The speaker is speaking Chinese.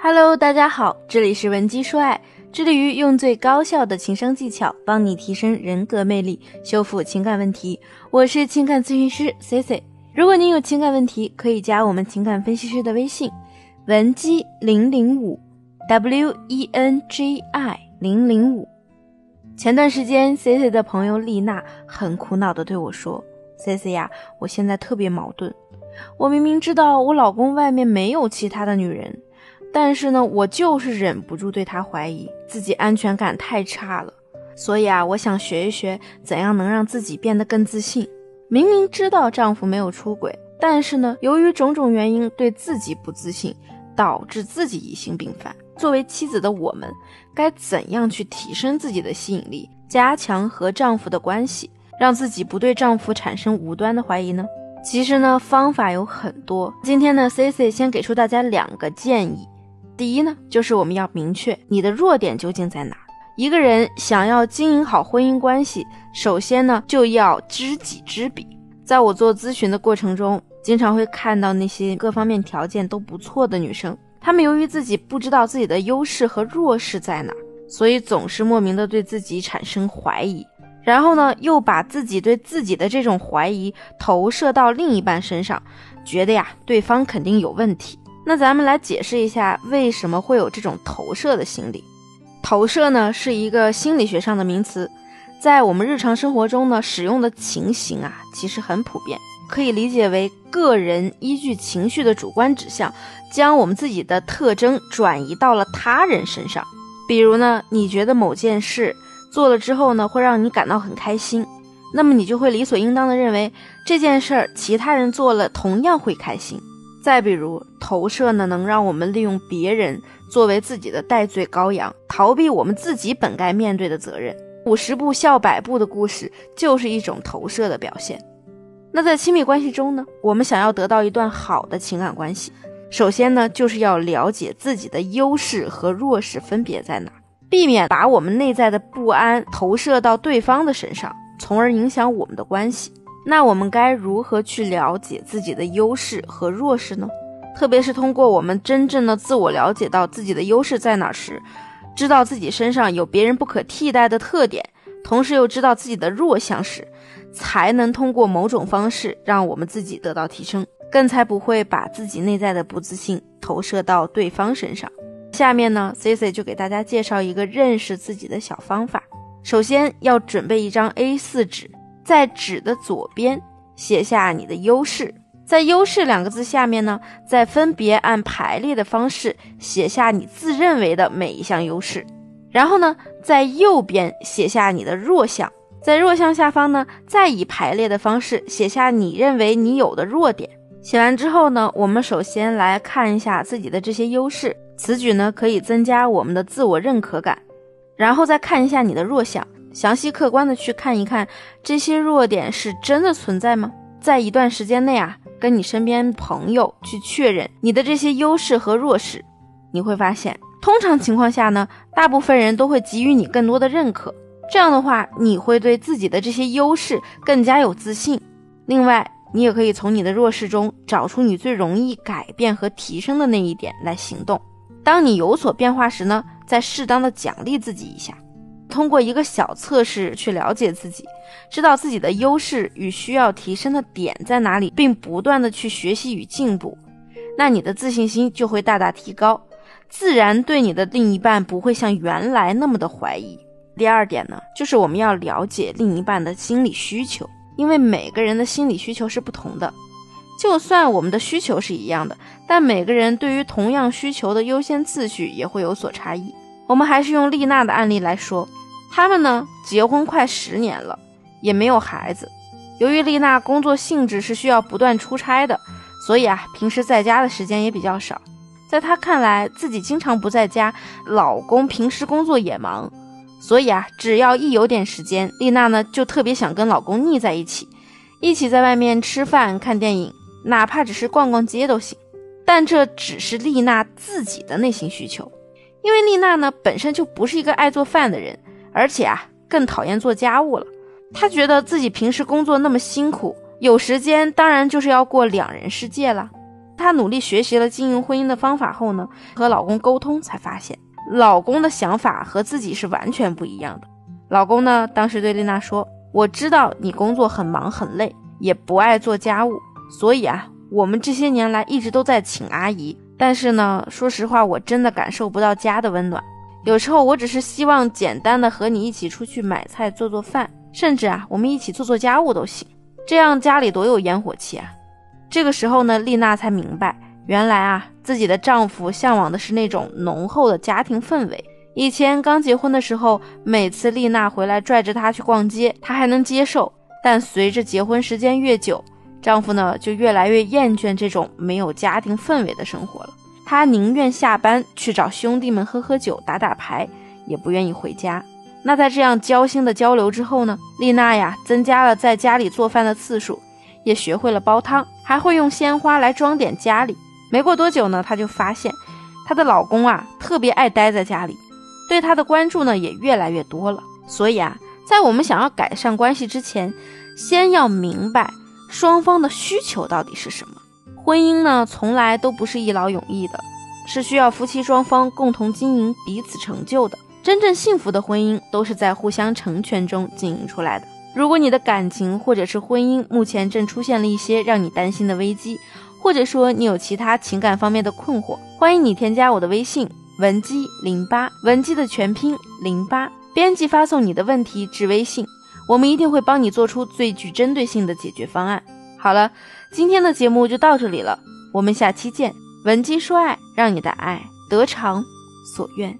Hello，大家好，这里是文姬说爱，致力于用最高效的情商技巧帮你提升人格魅力，修复情感问题。我是情感咨询师 C C。如果您有情感问题，可以加我们情感分析师的微信文姬零零五 W E N G I 零零五。前段时间，C C 的朋友丽娜很苦恼的对我说：“C C 呀，我现在特别矛盾，我明明知道我老公外面没有其他的女人。”但是呢，我就是忍不住对他怀疑，自己安全感太差了。所以啊，我想学一学怎样能让自己变得更自信。明明知道丈夫没有出轨，但是呢，由于种种原因对自己不自信，导致自己疑心病犯。作为妻子的我们，该怎样去提升自己的吸引力，加强和丈夫的关系，让自己不对丈夫产生无端的怀疑呢？其实呢，方法有很多。今天呢，Cici 先给出大家两个建议。第一呢，就是我们要明确你的弱点究竟在哪。一个人想要经营好婚姻关系，首先呢就要知己知彼。在我做咨询的过程中，经常会看到那些各方面条件都不错的女生，她们由于自己不知道自己的优势和弱势在哪，所以总是莫名的对自己产生怀疑，然后呢又把自己对自己的这种怀疑投射到另一半身上，觉得呀对方肯定有问题。那咱们来解释一下，为什么会有这种投射的心理？投射呢是一个心理学上的名词，在我们日常生活中呢使用的情形啊，其实很普遍，可以理解为个人依据情绪的主观指向，将我们自己的特征转移到了他人身上。比如呢，你觉得某件事做了之后呢，会让你感到很开心，那么你就会理所应当的认为这件事儿其他人做了同样会开心。再比如，投射呢，能让我们利用别人作为自己的代罪羔羊，逃避我们自己本该面对的责任。五十步笑百步的故事就是一种投射的表现。那在亲密关系中呢，我们想要得到一段好的情感关系，首先呢，就是要了解自己的优势和弱势分别在哪，避免把我们内在的不安投射到对方的身上，从而影响我们的关系。那我们该如何去了解自己的优势和弱势呢？特别是通过我们真正的自我了解到自己的优势在哪时，知道自己身上有别人不可替代的特点，同时又知道自己的弱项时，才能通过某种方式让我们自己得到提升，更才不会把自己内在的不自信投射到对方身上。下面呢，C C 就给大家介绍一个认识自己的小方法。首先要准备一张 A4 纸。在纸的左边写下你的优势，在优势两个字下面呢，再分别按排列的方式写下你自认为的每一项优势，然后呢，在右边写下你的弱项，在弱项下方呢，再以排列的方式写下你认为你有的弱点。写完之后呢，我们首先来看一下自己的这些优势，此举呢可以增加我们的自我认可感，然后再看一下你的弱项。详细客观的去看一看这些弱点是真的存在吗？在一段时间内啊，跟你身边朋友去确认你的这些优势和弱势，你会发现，通常情况下呢，大部分人都会给予你更多的认可。这样的话，你会对自己的这些优势更加有自信。另外，你也可以从你的弱势中找出你最容易改变和提升的那一点来行动。当你有所变化时呢，再适当的奖励自己一下。通过一个小测试去了解自己，知道自己的优势与需要提升的点在哪里，并不断的去学习与进步，那你的自信心就会大大提高，自然对你的另一半不会像原来那么的怀疑。第二点呢，就是我们要了解另一半的心理需求，因为每个人的心理需求是不同的，就算我们的需求是一样的，但每个人对于同样需求的优先次序也会有所差异。我们还是用丽娜的案例来说。他们呢，结婚快十年了，也没有孩子。由于丽娜工作性质是需要不断出差的，所以啊，平时在家的时间也比较少。在她看来，自己经常不在家，老公平时工作也忙，所以啊，只要一有点时间，丽娜呢就特别想跟老公腻在一起，一起在外面吃饭、看电影，哪怕只是逛逛街都行。但这只是丽娜自己的内心需求，因为丽娜呢本身就不是一个爱做饭的人。而且啊，更讨厌做家务了。她觉得自己平时工作那么辛苦，有时间当然就是要过两人世界了。她努力学习了经营婚姻的方法后呢，和老公沟通才发现，老公的想法和自己是完全不一样的。老公呢，当时对丽娜说：“我知道你工作很忙很累，也不爱做家务，所以啊，我们这些年来一直都在请阿姨。但是呢，说实话，我真的感受不到家的温暖。有时候我只是希望简单的和你一起出去买菜、做做饭，甚至啊，我们一起做做家务都行。这样家里多有烟火气啊！”这个时候呢，丽娜才明白，原来啊，自己的丈夫向往的是那种浓厚的家庭氛围。以前刚结婚的时候，每次丽娜回来拽着他去逛街，他还能接受。但随着结婚时间越久，丈夫呢就越来越厌倦这种没有家庭氛围的生活了。他宁愿下班去找兄弟们喝喝酒、打打牌，也不愿意回家。那在这样交心的交流之后呢，丽娜呀增加了在家里做饭的次数，也学会了煲汤，还会用鲜花来装点家里。没过多久呢，她就发现她的老公啊特别爱待在家里。对她的关注呢也越来越多了，所以啊，在我们想要改善关系之前，先要明白双方的需求到底是什么。婚姻呢，从来都不是一劳永逸的，是需要夫妻双方共同经营、彼此成就的。真正幸福的婚姻都是在互相成全中经营出来的。如果你的感情或者是婚姻目前正出现了一些让你担心的危机，或者说你有其他情感方面的困惑，欢迎你添加我的微信。文姬零八，文姬的全拼零八，编辑发送你的问题至微信，我们一定会帮你做出最具针对性的解决方案。好了，今天的节目就到这里了，我们下期见。文姬说爱，让你的爱得偿所愿。